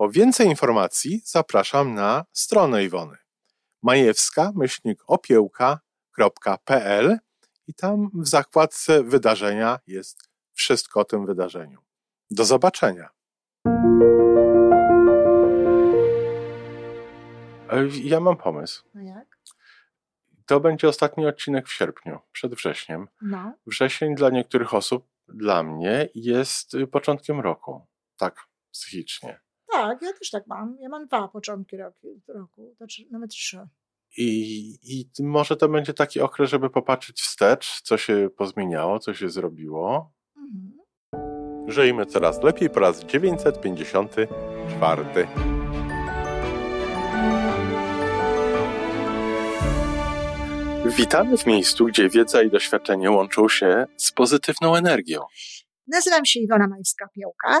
Po więcej informacji zapraszam na stronę Iwony majewska-opiełka.pl i tam w zakładce wydarzenia jest wszystko o tym wydarzeniu. Do zobaczenia. E, ja mam pomysł. No jak? To będzie ostatni odcinek w sierpniu, przed wrześniem. No. Wrzesień dla niektórych osób, dla mnie, jest początkiem roku. Tak, psychicznie. Tak, ja też tak mam. Ja mam dwa początki roku, roku znaczy nawet trzy. I, I może to będzie taki okres, żeby popatrzeć wstecz, co się pozmieniało, co się zrobiło. Mhm. Żyjmy coraz lepiej po raz 954. Witamy w miejscu, gdzie wiedza i doświadczenie łączą się z pozytywną energią. Nazywam się Iwona Majska-Piołka.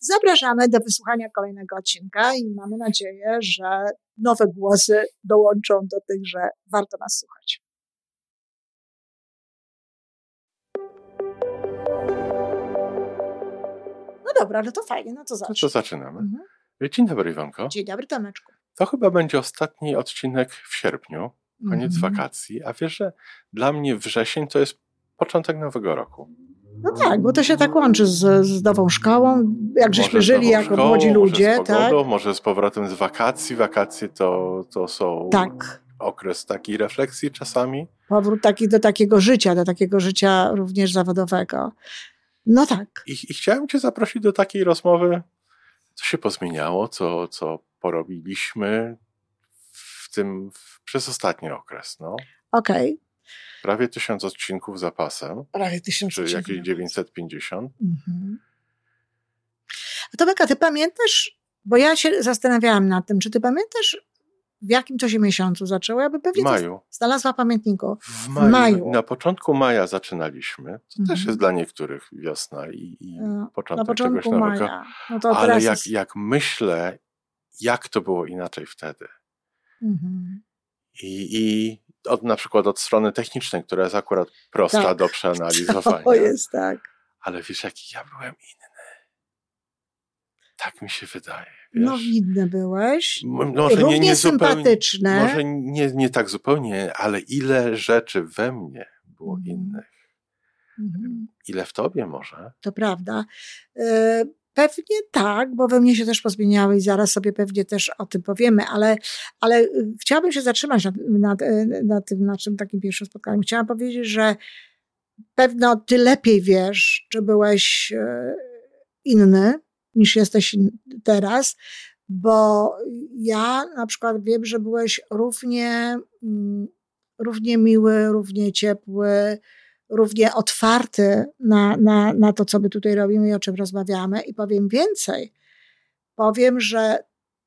Zapraszamy do wysłuchania kolejnego odcinka i mamy nadzieję, że nowe głosy dołączą do tych, że warto nas słuchać. No dobra, no to fajnie, no to No to zaczynamy. Mhm. Dzień dobry, Iwanko. Dzień dobry, Tomeczku. To chyba będzie ostatni odcinek w sierpniu, koniec Mhm. wakacji. A wiesz, że dla mnie wrzesień to jest początek nowego roku. No tak, bo to się tak łączy z, z nową szkołą, jak żeśmy Może żyli jako szkołą, młodzi ludzie, może z tak? pogodą, może z powrotem z wakacji. Wakacje to, to są Tak. okres takiej refleksji czasami. Powrót taki do takiego życia, do takiego życia również zawodowego. No tak. I, I chciałem Cię zaprosić do takiej rozmowy, co się pozmieniało, co, co porobiliśmy w tym, w, przez ostatni okres. No. Okej. Prawie tysiąc odcinków za pasem, Prawie tysiąc czy jakieś odcinków. 950. Mhm. A Tomeka, ty pamiętasz, bo ja się zastanawiałam nad tym, czy ty pamiętasz, w jakim to się miesiącu zaczęło? Ja bym W pewnie to maju. znalazła pamiętniku. W maju. maju. Na początku maja zaczynaliśmy. To Mhm. też jest dla niektórych wiosna i, i No, początek Na początku czegoś nowego. maja. No to Ale jak, jest... jak myślę, jak to było inaczej wtedy. Mhm. I, i od, na przykład od strony technicznej, która jest akurat prosta Tak. do przeanalizowania. To jest tak. Ale wiesz, jaki ja byłem inny. Tak mi się wydaje. Wiesz? No widny byłeś. Może Równie nie, nie zupełnie, sympatyczne. może nie, nie tak zupełnie, ale ile rzeczy we mnie było Mhm. innych. Mhm. Ile w tobie może? To prawda. E, Pewnie tak, bo we mnie się też pozmieniały i zaraz sobie pewnie też o tym powiemy, ale, ale y, chciałabym się zatrzymać nad, nad, e, nad tym naszym takim pierwszym spotkaniem. Chciałam powiedzieć, że pewno ty lepiej wiesz, czy byłeś e, inny niż jesteś teraz, bo ja na przykład wiem, że byłeś równie, mm, równie miły, równie ciepły, równie otwarty na, na, na to, co my tutaj robimy i o czym rozmawiamy. I powiem więcej. Powiem, że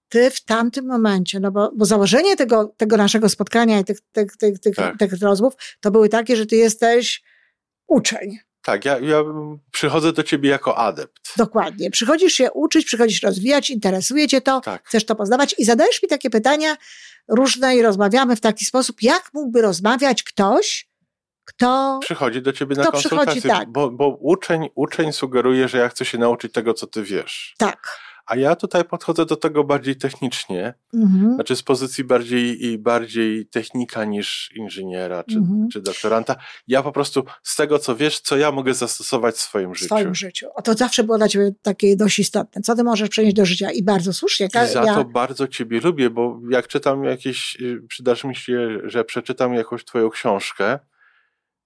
ty w tamtym momencie, no bo, bo założenie tego, tego naszego spotkania i tych, tych, tych, tych, Tak. tych rozmów to były takie, że ty jesteś uczeń. Tak, ja, ja przychodzę do ciebie jako adept. Dokładnie. Przychodzisz się uczyć, przychodzisz rozwijać, interesuje cię to, Tak. chcesz to poznawać i zadajesz mi takie pytania różne i rozmawiamy w taki sposób, jak mógłby rozmawiać ktoś, kto Przychodzi do ciebie na konsultację, tak. bo, bo uczeń, uczeń sugeruje, że ja chcę się nauczyć tego, co ty wiesz. tak. A ja tutaj podchodzę do tego bardziej technicznie, Mhm. znaczy z pozycji bardziej, i bardziej technika niż inżyniera czy, Mhm. czy doktoranta. Ja po prostu z tego, co wiesz, co ja mogę zastosować w swoim w życiu. swoim życiu. O, to zawsze było dla ciebie takie dość istotne. Co ty możesz przenieść do życia? I bardzo słusznie. I za ja, to bardzo ciebie lubię, bo jak czytam jakieś, y, przydarzy mi się, że przeczytam jakąś twoją książkę,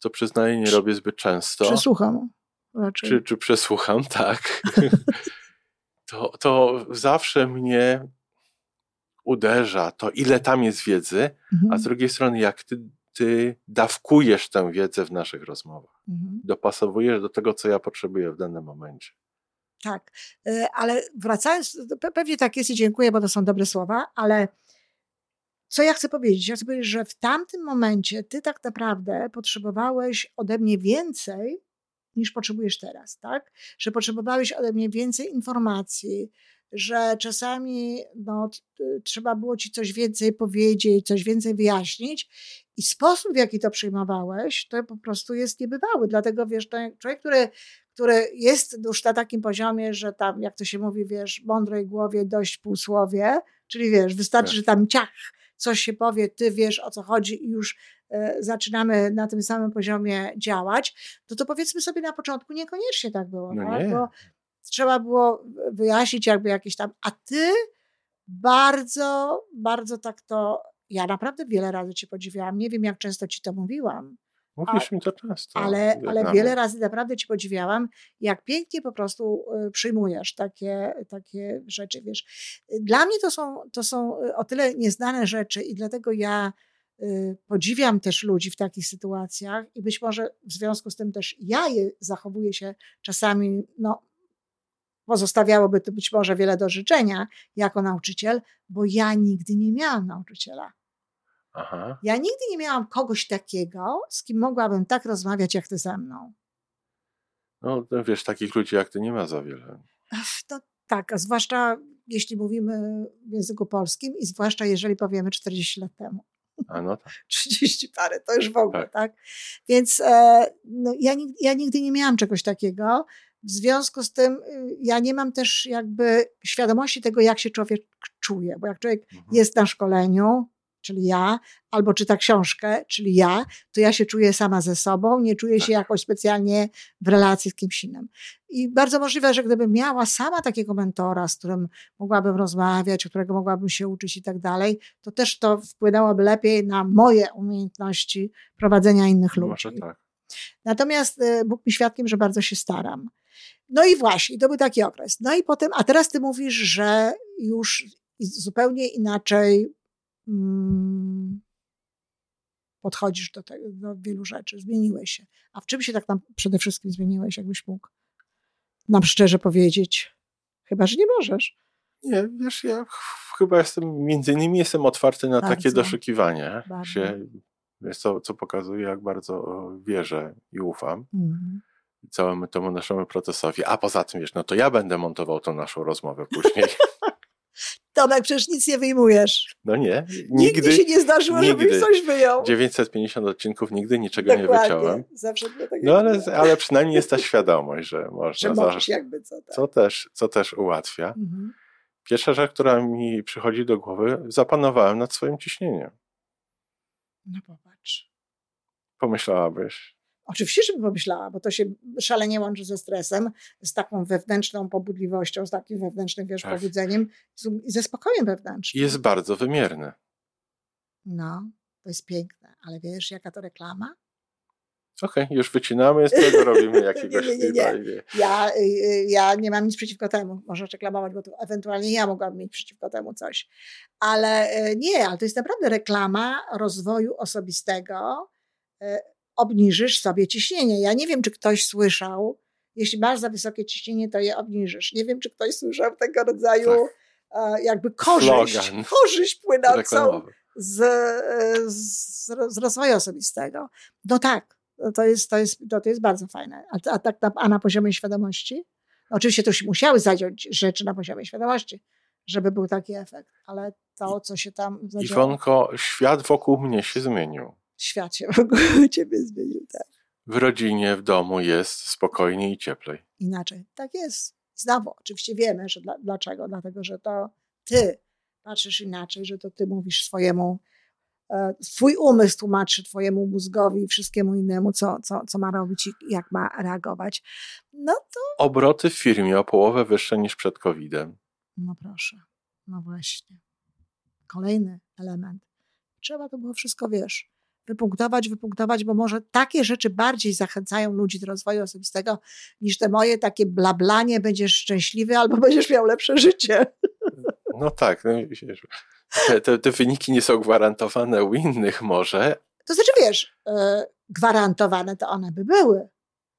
To przyznaję, nie robię zbyt często. Przesłucham raczej. Czy, czy przesłucham, tak. to, to zawsze mnie uderza to, ile tam jest wiedzy, Mhm. a z drugiej strony, jak ty, ty dawkujesz tę wiedzę w naszych rozmowach. Mhm. Dopasowujesz do tego, co ja potrzebuję w danym momencie. Tak, Y, ale wracając, pe- pewnie tak jest i dziękuję, bo to są dobre słowa, ale co ja chcę powiedzieć? Ja chcę powiedzieć, że w tamtym momencie ty tak naprawdę potrzebowałeś ode mnie więcej niż potrzebujesz teraz, tak? Że potrzebowałeś ode mnie więcej informacji, że czasami no, t- trzeba było ci coś więcej powiedzieć, coś więcej wyjaśnić i sposób, w jaki to przyjmowałeś, to po prostu jest niebywały. Dlatego, wiesz, jak człowiek, który, który jest już na takim poziomie, że tam, jak to się mówi, wiesz, mądrej głowie dość półsłowie, czyli wiesz, wystarczy, Tak. że tam ciach, coś się powie, ty wiesz o co chodzi i już e, zaczynamy na tym samym poziomie działać, to to powiedzmy sobie na początku niekoniecznie tak było, No tak? bo trzeba było wyjaśnić jakby jakieś tam, a ty bardzo, bardzo tak to, ja naprawdę wiele razy cię podziwiałam, nie wiem jak często ci to mówiłam, Mówisz mi to często. ale, ale wiele razy naprawdę ci podziwiałam, jak pięknie po prostu y, przyjmujesz takie, takie rzeczy, wiesz. Dla mnie to są, to są y, o tyle nieznane rzeczy i dlatego ja y, podziwiam też ludzi w takich sytuacjach i być może w związku z tym też ja je zachowuję się czasami, no pozostawiałoby to być może wiele do życzenia jako nauczyciel, bo ja nigdy nie miałam nauczyciela. Aha. Ja nigdy nie miałam kogoś takiego, z kim mogłabym tak rozmawiać, jak ty ze mną. No no wiesz, takich ludzi jak ty nie ma za wiele. No tak, a zwłaszcza jeśli mówimy w języku polskim i zwłaszcza jeżeli powiemy 40 lat temu. A no tak. 30 parę, to już w ogóle, Tak. tak? Więc e, no, ja, ja nigdy nie miałam czegoś takiego. W związku z tym y, ja nie mam też jakby świadomości tego, jak się człowiek czuje, bo jak człowiek Mhm. jest na szkoleniu, czyli ja, albo czyta książkę, czyli ja, to ja się czuję sama ze sobą, nie czuję się Tak. jakoś specjalnie w relacji z kimś innym. I bardzo możliwe, że gdybym miała sama takiego mentora, z którym mogłabym rozmawiać, którego mogłabym się uczyć i tak dalej, to też to wpłynęłoby lepiej na moje umiejętności prowadzenia innych ludzi. Może tak. Natomiast e, Bóg mi świadkiem, że bardzo się staram. No i właśnie, to był taki okres. No i potem, a teraz ty mówisz, że już zupełnie inaczej podchodzisz do, tego, do wielu rzeczy, zmieniłeś się. A w czym się tak tam przede wszystkim zmieniłeś, jakbyś mógł nam szczerze powiedzieć? Chyba, że nie możesz. Nie, wiesz, ja ch- chyba jestem, między innymi jestem otwarty na takie Bardzo. doszukiwanie Bardzo. się, wiesz, co, co pokazuje, jak bardzo wierzę i ufam Mhm. całemu temu naszemu procesowi. A poza tym, wiesz, no to ja będę montował tą naszą rozmowę później. Tomek, przecież nic nie wyjmujesz. No nie, Nigdy, nigdy, się nie zdarzyło, żebyś nigdy. coś wyjął. 950 odcinków nigdy niczego nie Dokładnie. wyciąłem. Zawsze było tak No ale, ale przynajmniej jest ta świadomość, że że można możesz zaraz, jakby co tak. co też, co też ułatwia. Mhm. Pierwsza rzecz, która mi przychodzi do głowy, zapanowałem nad swoim ciśnieniem. No popatrz. Pomyślałabyś, Oczywiście, żebym pomyślała, bo to się szalenie łączy ze stresem, z taką wewnętrzną pobudliwością, z takim wewnętrznym, wiesz, Tak. pobudzeniem i ze spokojem wewnętrznym. jest bardzo wymierny. No, to jest piękne, ale wiesz, jaka to reklama? Okej, już wycinamy, z tego robimy jakiegoś Nie, nie, nie, nie. Ja, y, y, ja nie mam nic przeciwko temu, możesz reklamować, bo to ewentualnie ja mogłabym mieć przeciwko temu coś. Ale y, nie, ale to jest naprawdę reklama rozwoju osobistego. Obniżysz sobie ciśnienie. Ja nie wiem, czy ktoś słyszał, jeśli masz za wysokie ciśnienie, to je obniżysz. Nie wiem, czy ktoś słyszał tego rodzaju e, jakby korzyść, Slogan. korzyść płynącą reklamowy. z, e, z, z rozwoju osobistego. No tak, to jest, to jest, to, to jest bardzo fajne. A, a, tak na, a na poziomie świadomości? Oczywiście to się musiały zadziać rzeczy na poziomie świadomości, żeby był taki efekt, ale to, co się tam zadziało, Iwonko, świat wokół mnie się zmienił. Świat się w ogóle ciebie zmienił. Tak. W rodzinie, w domu jest spokojniej i cieplej. Inaczej. Tak jest. Znowu, oczywiście wiemy, że dla, dlaczego. Dlatego, że to ty patrzysz inaczej, że to ty mówisz swojemu, e, twój umysł tłumaczy twojemu mózgowi i wszystkiemu innemu, co, co, co ma robić i jak ma reagować. No to, Obroty w firmie o połowę wyższe niż przed COVID-em. no proszę. No właśnie. Kolejny element. Trzeba to było wszystko, wiesz, wypunktować, wypunktować, bo może takie rzeczy bardziej zachęcają ludzi do rozwoju osobistego niż te moje takie blablanie, będziesz szczęśliwy albo będziesz miał lepsze życie. No tak, no, te, te, te wyniki nie są gwarantowane u innych może. To znaczy wiesz, yy, gwarantowane to one by były.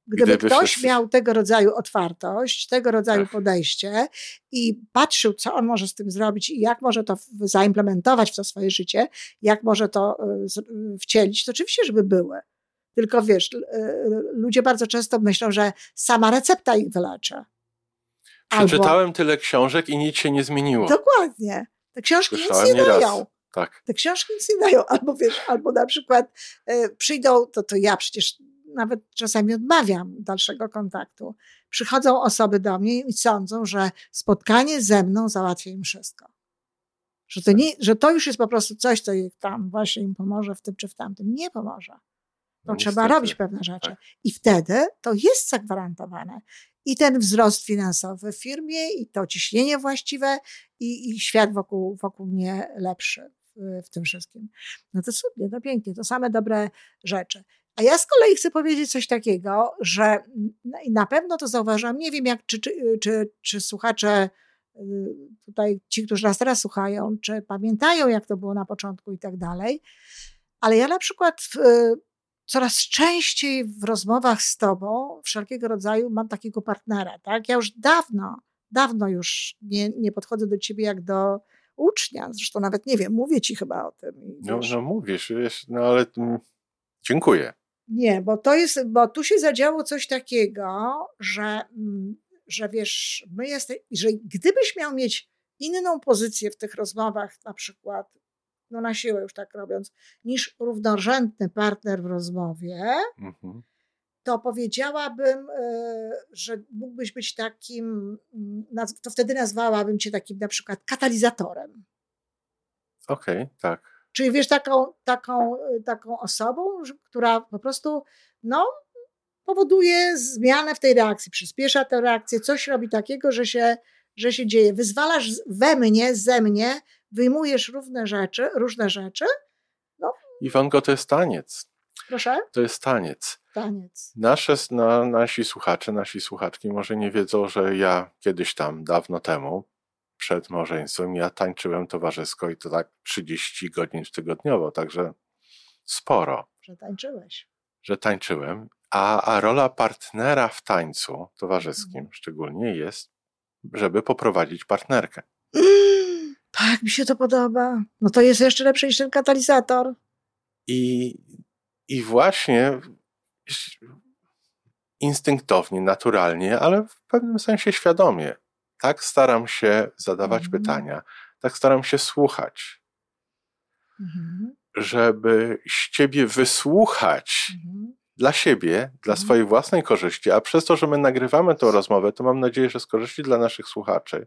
Gdyby, Gdyby ktoś wszyscy... miał tego rodzaju otwartość, tego rodzaju tak. podejście i patrzył, co on może z tym zrobić i jak może to zaimplementować w to swoje życie, jak może to y, wcielić, to oczywiście, żeby były. Tylko wiesz, y, ludzie bardzo często myślą, że sama recepta ich wyleczy. Przeczytałem Albo... tyle książek i nic się nie zmieniło. Dokładnie. Te książki Słyszałem nic nie dają. Tak. Te książki nic nie dają. Albo wiesz, albo na przykład y, przyjdą, to, to ja przecież nawet czasami odmawiam dalszego kontaktu. Przychodzą osoby do mnie i sądzą, że spotkanie ze mną załatwi im wszystko. Że to, nie, że to już jest po prostu coś, co tam właśnie im pomoże w tym czy w tamtym. Nie pomoże. To no trzeba niestety. robić pewne rzeczy. Tak. I wtedy to jest zagwarantowane. I ten wzrost finansowy w firmie, i to ciśnienie właściwe, i, i świat wokół, wokół mnie lepszy w, w tym wszystkim. No to cudnie, to pięknie, to same dobre rzeczy. A ja z kolei chcę powiedzieć coś takiego, że na pewno to zauważam, nie wiem jak, czy, czy, czy, czy słuchacze y, tutaj, ci, którzy nas teraz słuchają, czy pamiętają jak to było na początku i tak dalej, ale ja na przykład w, coraz częściej w rozmowach z tobą wszelkiego rodzaju mam takiego partnera, tak? Ja już dawno, dawno już nie, nie podchodzę do ciebie jak do ucznia, zresztą nawet nie wiem, mówię ci chyba o tym. No, no mówisz, wiesz, no ale dziękuję. Nie, bo to jest, bo tu się zadziało coś takiego, że, mm, że wiesz, my jesteśmy, że gdybyś miał mieć inną pozycję w tych rozmowach, na przykład, no na siłę już tak robiąc, niż równorzędny partner w rozmowie, mhm. to powiedziałabym, e, że mógłbyś być takim, mm, to wtedy nazwałabym cię takim na przykład katalizatorem. Okej, okay, tak. Czyli wiesz, taką, taką, taką osobą, która po prostu no, powoduje zmianę w tej reakcji, przyspiesza tę reakcję, coś robi takiego, że się, że się dzieje. Wyzwalasz we mnie, ze mnie, wyjmujesz różne rzeczy, różne rzeczy. No. Iwanko, to jest taniec. Proszę? To jest taniec. Taniec. Nasze, na, nasi słuchacze, nasi słuchaczki może nie wiedzą, że ja kiedyś tam, dawno temu, przed małżeństwem ja tańczyłem towarzysko i to tak 30 godzin tygodniowo, także sporo. Że tańczyłeś. Że tańczyłem, a, a rola partnera w tańcu towarzyskim mhm. szczególnie jest, żeby poprowadzić partnerkę. Mm, tak, mi się to podoba. No to jest jeszcze lepszy niż ten katalizator. I, i właśnie instynktownie, naturalnie, ale w pewnym sensie świadomie tak staram się zadawać mhm. pytania, tak staram się słuchać, mhm. żeby z ciebie wysłuchać mhm. dla siebie, dla mhm. swojej własnej korzyści, a przez to, że my nagrywamy tę rozmowę, to mam nadzieję, że z korzyści dla naszych słuchaczy,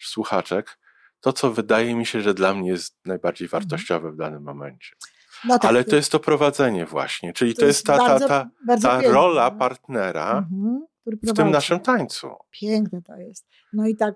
słuchaczek, to, co wydaje mi się, że dla mnie jest najbardziej mhm. wartościowe w danym momencie. No tak, Ale to jest to prowadzenie właśnie, czyli to, to jest ta, bardzo, ta, ta, ta rola partnera, mhm który prowadzi. W tym naszym tańcu. Piękne to jest. No i tak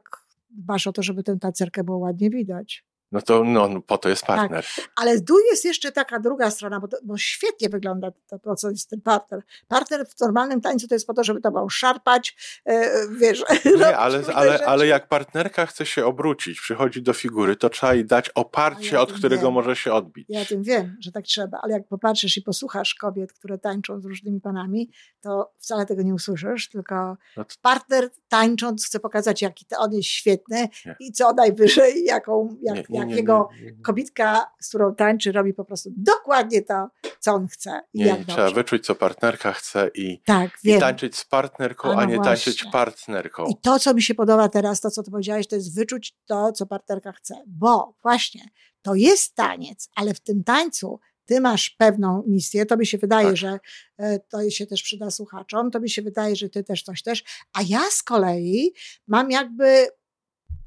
dbasz o to, żeby tę tancerkę było ładnie widać. No to no, no, po to jest tak, partner. Tak. Ale tu jest jeszcze taka druga strona, bo, to, bo świetnie wygląda to, to, co jest ten partner. Partner w normalnym tańcu to jest po to, żeby tobą szarpać, yy, wiesz. Nie, ale, ale, ale jak partnerka chce się obrócić, przychodzi do figury, to trzeba jej dać oparcie, ja od którego wiem. może się odbić. Ja tym wiem, że tak trzeba, ale jak popatrzysz i posłuchasz kobiet, które tańczą z różnymi panami, to wcale tego nie usłyszysz, tylko no to... partner tańcząc chce pokazać, jaki on jest świetny nie. i co najwyżej, jaką, jak, nie, jak nie, jego kobitka, z którą tańczy, robi po prostu dokładnie to, co on chce. I nie, trzeba wyczuć, co partnerka chce i, tak, i tańczyć z partnerką, a, no a nie właśnie. tańczyć partnerką. I to, co mi się podoba teraz, to, co ty powiedziałeś, to jest wyczuć to, co partnerka chce. Bo właśnie, to jest taniec, ale w tym tańcu ty masz pewną misję, to mi się wydaje, tak. że e, to się też przyda słuchaczom, to mi się wydaje, że ty też coś też, a ja z kolei mam jakby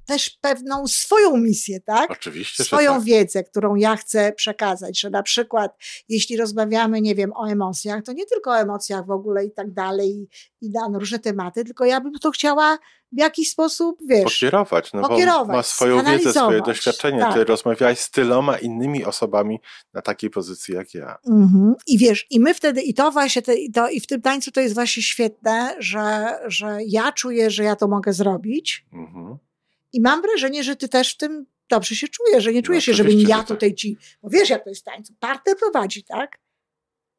też pewną swoją misję, tak? Oczywiście, Swoją tak. wiedzę, którą ja chcę przekazać, że na przykład, jeśli rozmawiamy, nie wiem, o emocjach, to nie tylko o emocjach w ogóle i tak dalej, i, i na różne tematy, tylko ja bym to chciała w jakiś sposób, wiesz, Pokierować, no pokierować, bo ma swoją wiedzę, swoje doświadczenie. tak. Ty rozmawiałeś z tyloma innymi osobami na takiej pozycji jak ja. Mhm. I wiesz, i my wtedy, i to właśnie, te, i, to, i w tym tańcu to jest właśnie świetne, że, że ja czuję, że ja to mogę zrobić Mhm. I mam wrażenie, że ty też w tym dobrze się czujesz, że nie czujesz się, żebym No, ja tak. tutaj ci, bo wiesz jak to jest tańcu, partner prowadzi, tak?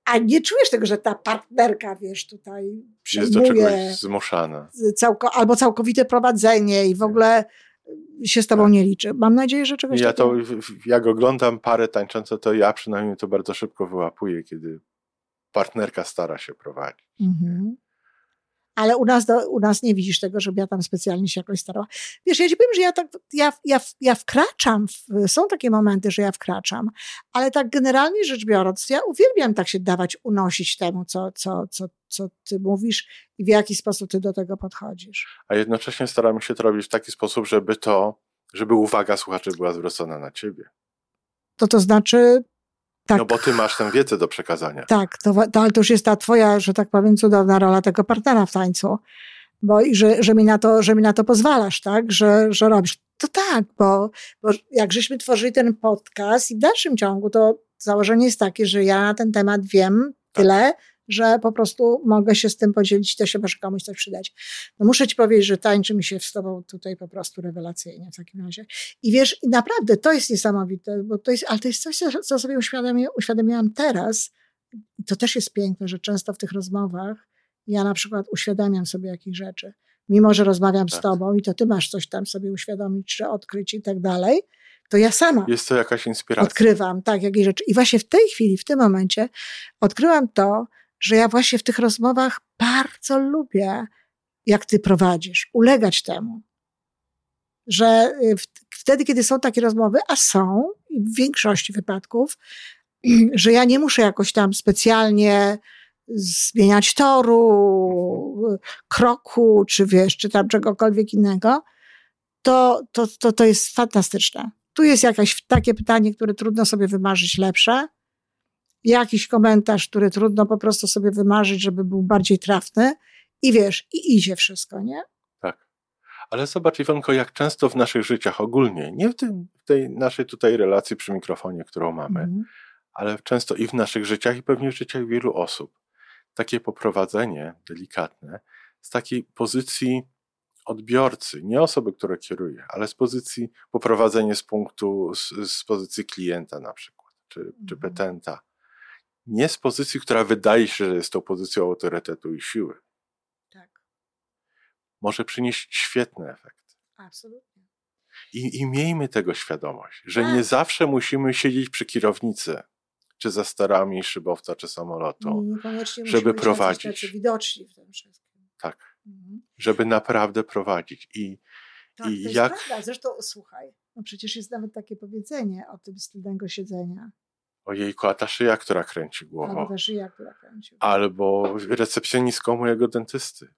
A nie czujesz tego, że ta partnerka, wiesz, tutaj Jest do czegoś zmuszana. całko, albo całkowite prowadzenie i w ogóle się z tobą nie liczy. Mam nadzieję, że czegoś Ja to, takiego... w- jak oglądam parę tańczące, to ja przynajmniej to bardzo szybko wyłapuję, kiedy partnerka stara się prowadzić. Mhm. Ale u nas, do, u nas nie widzisz tego, żeby ja tam specjalnie się jakoś starała. Wiesz, ja ci powiem, że ja, tak, ja, ja, ja wkraczam, w, są takie momenty, że ja wkraczam, ale tak generalnie rzecz biorąc, ja uwielbiam tak się dawać unosić temu, co, co, co, co ty mówisz i w jaki sposób ty do tego podchodzisz. A jednocześnie staramy się to robić w taki sposób, żeby to, żeby uwaga słuchaczy była zwrócona na ciebie. To to znaczy, tak, No bo ty masz tę wiedzę do przekazania. tak to, to, ale to już jest ta twoja, że tak powiem, cudowna rola tego partnera w tańcu. Bo i że, że, mi na to, że mi na to pozwalasz, tak? Że, że robisz. To tak, bo, bo jak żeśmy tworzyli ten podcast i w dalszym ciągu, to założenie jest takie, że ja na ten temat wiem tyle, że po prostu mogę się z tym podzielić, to się może komuś coś przydać. No muszę ci powiedzieć, że tańczy mi się z tobą tutaj po prostu rewelacyjnie w takim razie. I wiesz, i naprawdę to jest niesamowite, bo to jest, ale to jest coś, co- sobie uświadomi, uświadomiłam teraz. I to też jest piękne, że często w tych rozmowach ja na przykład uświadamiam sobie jakieś rzeczy. Mimo, że rozmawiam z Tak. tobą i to ty masz coś tam sobie uświadomić, czy odkryć i tak dalej, to ja sama Jest to jakaś inspiracja. odkrywam, tak, jakieś rzeczy. I właśnie w tej chwili, w tym momencie odkryłam to, że ja właśnie w tych rozmowach bardzo lubię, jak ty prowadzisz, ulegać temu. Że y, wtedy, kiedy są takie rozmowy, a są, w większości wypadków, że ja nie muszę jakoś tam specjalnie zmieniać toru, kroku, czy wiesz, czy tam czegokolwiek innego, to, to, to, to jest fantastyczne. Tu jest jakieś takie pytanie, które trudno sobie wymarzyć lepsze, jakiś komentarz, który trudno po prostu sobie wymarzyć, żeby był bardziej trafny i wiesz, i idzie wszystko, nie? Tak. Ale zobacz, Iwonko, jak często w naszych życiach ogólnie, nie w, tym, w tej naszej tutaj relacji przy mikrofonie, którą mamy, Mhm. ale często i w naszych życiach, i pewnie w życiach wielu osób, takie poprowadzenie delikatne z takiej pozycji odbiorcy, nie osoby, która kieruje, ale z pozycji poprowadzenie z punktu, z, z pozycji klienta na przykład, czy, czy Mhm. petenta. Nie z pozycji, która wydaje się, że jest tą pozycją autorytetu i siły. Tak, Może przynieść świetny efekt. absolutnie. I, I miejmy tego świadomość, że Tak. nie zawsze musimy siedzieć przy kierownicy, czy za starami szybowca, czy samolotu. Niekoniecznie żeby prowadzić. tacy widoczni w tym wszystkim. Tak, Mhm. żeby naprawdę prowadzić. I Tak, I to jest jak- prawda. Zresztą słuchaj, no przecież jest nawet takie powiedzenie o tym stylnego siedzenia. Ojejku, a ta szyja, która kręci Albo głową. ta szyja, która kręci. Albo recepcjonistką mojego dentysty.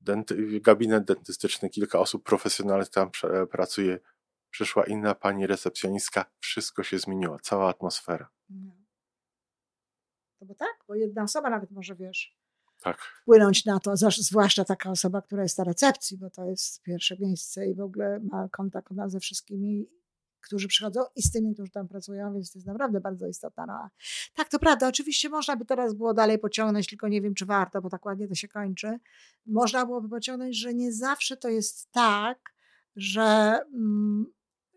Denty, gabinet dentystyczny, kilka osób profesjonalnych tam pracuje. Przyszła inna pani recepcjonistka, wszystko się zmieniło, cała atmosfera. No. No bo tak, bo jedna osoba nawet może, wiesz, Tak, wpłynąć na to, zwłaszcza taka osoba, która jest na recepcji, bo to jest pierwsze miejsce i w ogóle ma kontakt ze wszystkimi, którzy przychodzą i z tymi, którzy tam pracują, więc to jest naprawdę bardzo istotna rola. Tak, to prawda, oczywiście można by teraz było dalej pociągnąć, tylko nie wiem, czy warto, bo tak ładnie to się kończy. Można byłoby pociągnąć, że nie zawsze to jest tak, że, mm,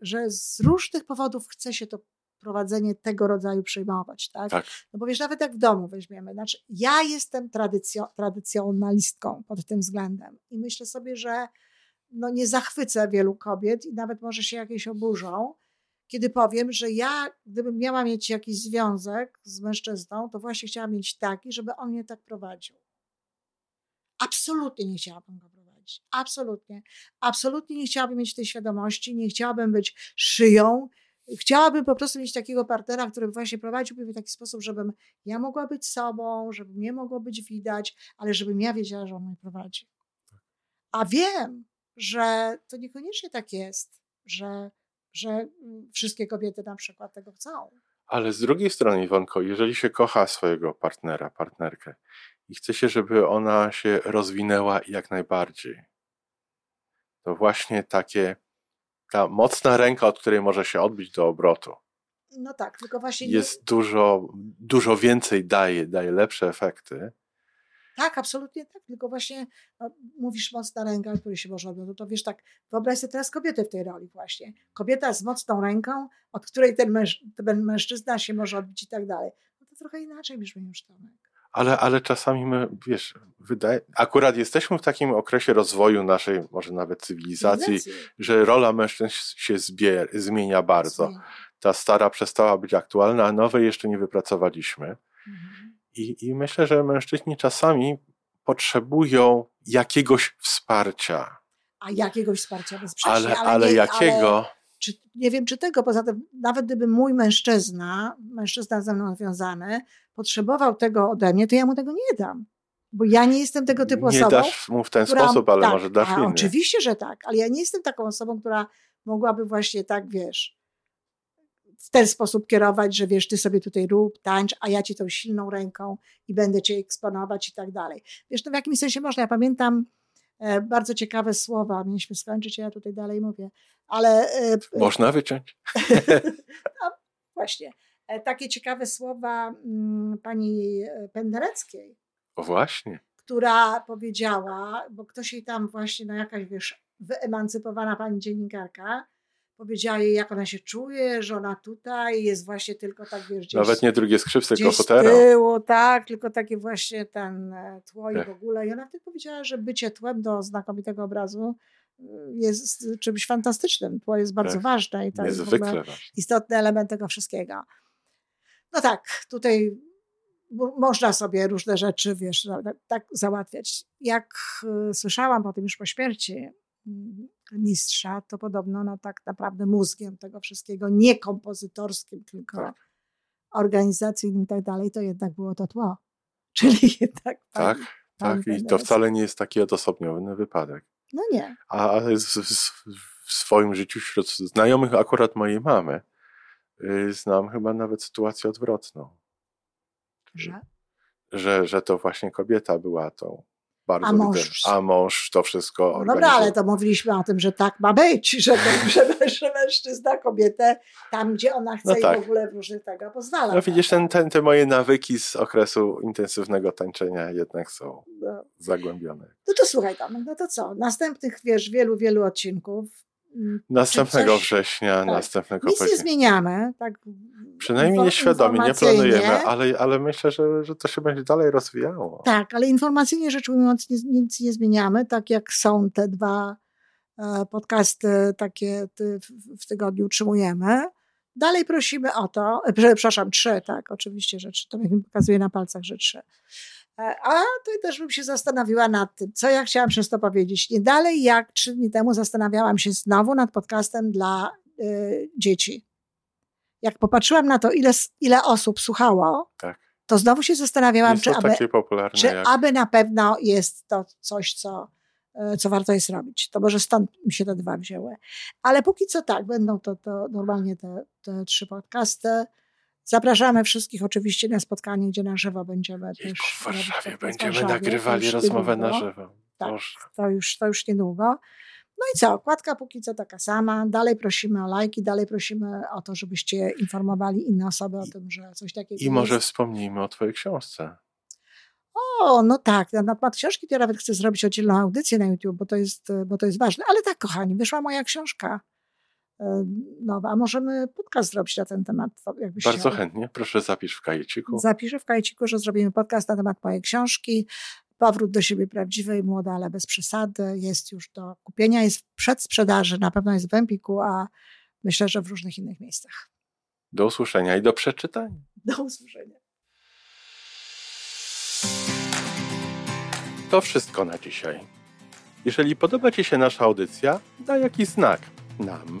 że z różnych powodów chce się to prowadzenie tego rodzaju przejmować, tak? tak. No bo wiesz, nawet jak w domu weźmiemy, znaczy ja jestem tradycjo, tradycjonalistką pod tym względem i myślę sobie, że no nie zachwycę wielu kobiet i nawet może się jakieś oburzą, kiedy powiem, że ja, gdybym miała mieć jakiś związek z mężczyzną, to właśnie chciałam mieć taki, żeby on mnie tak prowadził. Absolutnie nie chciałabym go prowadzić. Absolutnie. Absolutnie nie chciałabym mieć tej świadomości, nie chciałabym być szyją. Chciałabym po prostu mieć takiego partnera, który właśnie prowadziłby mnie w taki sposób, żebym ja mogła być sobą, żeby mnie mogło być widać, ale żebym ja wiedziała, że on mnie prowadzi. A wiem, że to niekoniecznie tak jest, że, że mm, wszystkie kobiety na przykład tego chcą. Ale z drugiej strony, Iwonko, jeżeli się kocha swojego partnera, partnerkę i chce się, żeby ona się rozwinęła jak najbardziej, to właśnie takie, ta mocna ręka, od której może się odbić do obrotu, No tak, tylko właśnie. jest dużo, dużo więcej daje, daje lepsze efekty. Tak, absolutnie tak. Tylko właśnie no, mówisz mocna ręka, której się może. No to wiesz tak, wyobraź sobie teraz kobietę w tej roli właśnie. Kobieta z mocną ręką, od której ten, męż, ten mężczyzna się może odbić i tak dalej. No to trochę inaczej brzmi już Tomek. Ale, ale czasami my, wiesz, wydaje, akurat jesteśmy w takim okresie rozwoju naszej, może nawet cywilizacji, Cywilizacji. że rola mężczyzn się zbier, zmienia bardzo. Zmienia. Ta stara przestała być aktualna, a nowej jeszcze nie wypracowaliśmy. Mhm. I, I myślę, że mężczyźni czasami potrzebują jakiegoś wsparcia. A jakiegoś wsparcia bezsprzecznie. Ale, ale, nie, jakiego? Ale, czy, nie wiem, czy tego, poza tym, nawet gdyby mój mężczyzna, mężczyzna ze mną związany, potrzebował tego ode mnie, to ja mu tego nie dam. Bo ja nie jestem tego typu nie osobą. dasz mu w ten która- sposób, ale tak, może dasz inny. Oczywiście, że tak, ale ja nie jestem taką osobą, która mogłaby właśnie tak, wiesz, w ten sposób kierować, że wiesz, ty sobie tutaj rób, tańcz, a ja ci tą silną ręką i będę cię eksponować i tak dalej. Wiesz, no w jakimś sensie można, ja pamiętam e, bardzo ciekawe słowa, mieliśmy skończyć, ja tutaj dalej mówię, ale e, Można wyciąć? no, właśnie, e, takie ciekawe słowa mm, pani e, Pendereckiej, O właśnie. która powiedziała, bo ktoś jej tam właśnie, no jakaś, wiesz, wyemancypowana pani dziennikarka, powiedziała jej, jak ona się czuje, że ona tutaj jest właśnie tylko tak, wiesz, gdzieś, Nawet nie drugie skrzypce, tylko fotera. tyłu, tak, tylko takie właśnie ten e, tło i Tak. w ogóle. I ona wtedy powiedziała, że bycie tłem do znakomitego obrazu y, jest czymś fantastycznym. Tło jest bardzo Tak. ważne i to jest Niezwykle ważne. istotny element tego wszystkiego. No tak, tutaj mo- można sobie różne rzeczy, wiesz, tak załatwiać. Jak y, słyszałam po tym już po śmierci mistrza, to podobno no tak naprawdę mózgiem tego wszystkiego, nie kompozytorskim, tylko Tak. organizacyjnym i tak dalej, to jednak było to tło. Czyli jednak Tak, pani- tak. I to wcale nie jest taki odosobniony wypadek. No nie, A w swoim życiu wśród znajomych akurat mojej mamy y, znam chyba nawet sytuację odwrotną. że Że, że to właśnie kobieta była tą bardzo A mąż- a mąż to wszystko No dobra, ale to mówiliśmy o tym, że tak ma być, że, to, że, że mężczyzna kobietę tam, gdzie ona chce No tak. i w ogóle w różnych tego pozwala. No widzisz, ten, ten, te moje nawyki z okresu intensywnego tańczenia jednak są No, zagłębione. no to słuchaj tam, no to co? Następnych, wiesz, wielu, wielu odcinków. Mm, Następnego coś- września, tak. następnego Nic nie zmieniamy, tak? Przynajmniej nieświadomie, nie planujemy, ale, ale myślę, że, że to się będzie dalej rozwijało. Tak, ale informacyjnie rzecz ujmując nic, nic nie zmieniamy, tak jak są te dwa e, podcasty takie w, tygodniu utrzymujemy. Dalej prosimy o to, e, prze- przepraszam, trzy, tak, oczywiście, że trzy, to mi pokazuje na palcach, że trzy. E, A tutaj też bym się zastanowiła nad tym, co ja chciałam przez to powiedzieć. Nie dalej jak trzy dni temu zastanawiałam się znowu nad podcastem dla y, dzieci. Jak popatrzyłam na to, ile, ile osób słuchało, Tak. to znowu się zastanawiałam, czy aby, czy jak... aby na pewno jest to coś, co, e, co warto jest robić. To może stąd mi się te dwa wzięły. Ale póki co tak, będą to, to normalnie te, te trzy podcasty. Zapraszamy wszystkich oczywiście na spotkanie, gdzie na żywo będziemy Jejku, też. w Warszawie będziemy Warszawie. nagrywali rozmowę na żywo. Tak. To już, to już niedługo. No i co, okładka póki co taka sama. Dalej prosimy o lajki, dalej prosimy o to, żebyście informowali inne osoby o tym, że coś takiego I może jest. wspomnijmy o twojej książce. O, no tak, na temat książki to ja nawet chcę zrobić oddzielną audycję na YouTube, bo to jest, bo to jest ważne. Ale tak, kochani, wyszła moja książka e, nowa, a możemy podcast zrobić na ten temat. Bardzo chciał. chętnie. Proszę zapisz w kajeciku. Zapiszę w kajeciku, że zrobimy podcast na temat mojej książki. Powrót do siebie prawdziwej, młoda, ale bez przesady. Jest już do kupienia, jest w przedsprzedaży, na pewno jest w Empiku, a myślę, że w różnych innych miejscach. Do usłyszenia i do przeczytania. Do usłyszenia. To wszystko na dzisiaj. Jeżeli podoba Ci się nasza audycja, daj jakiś znak nam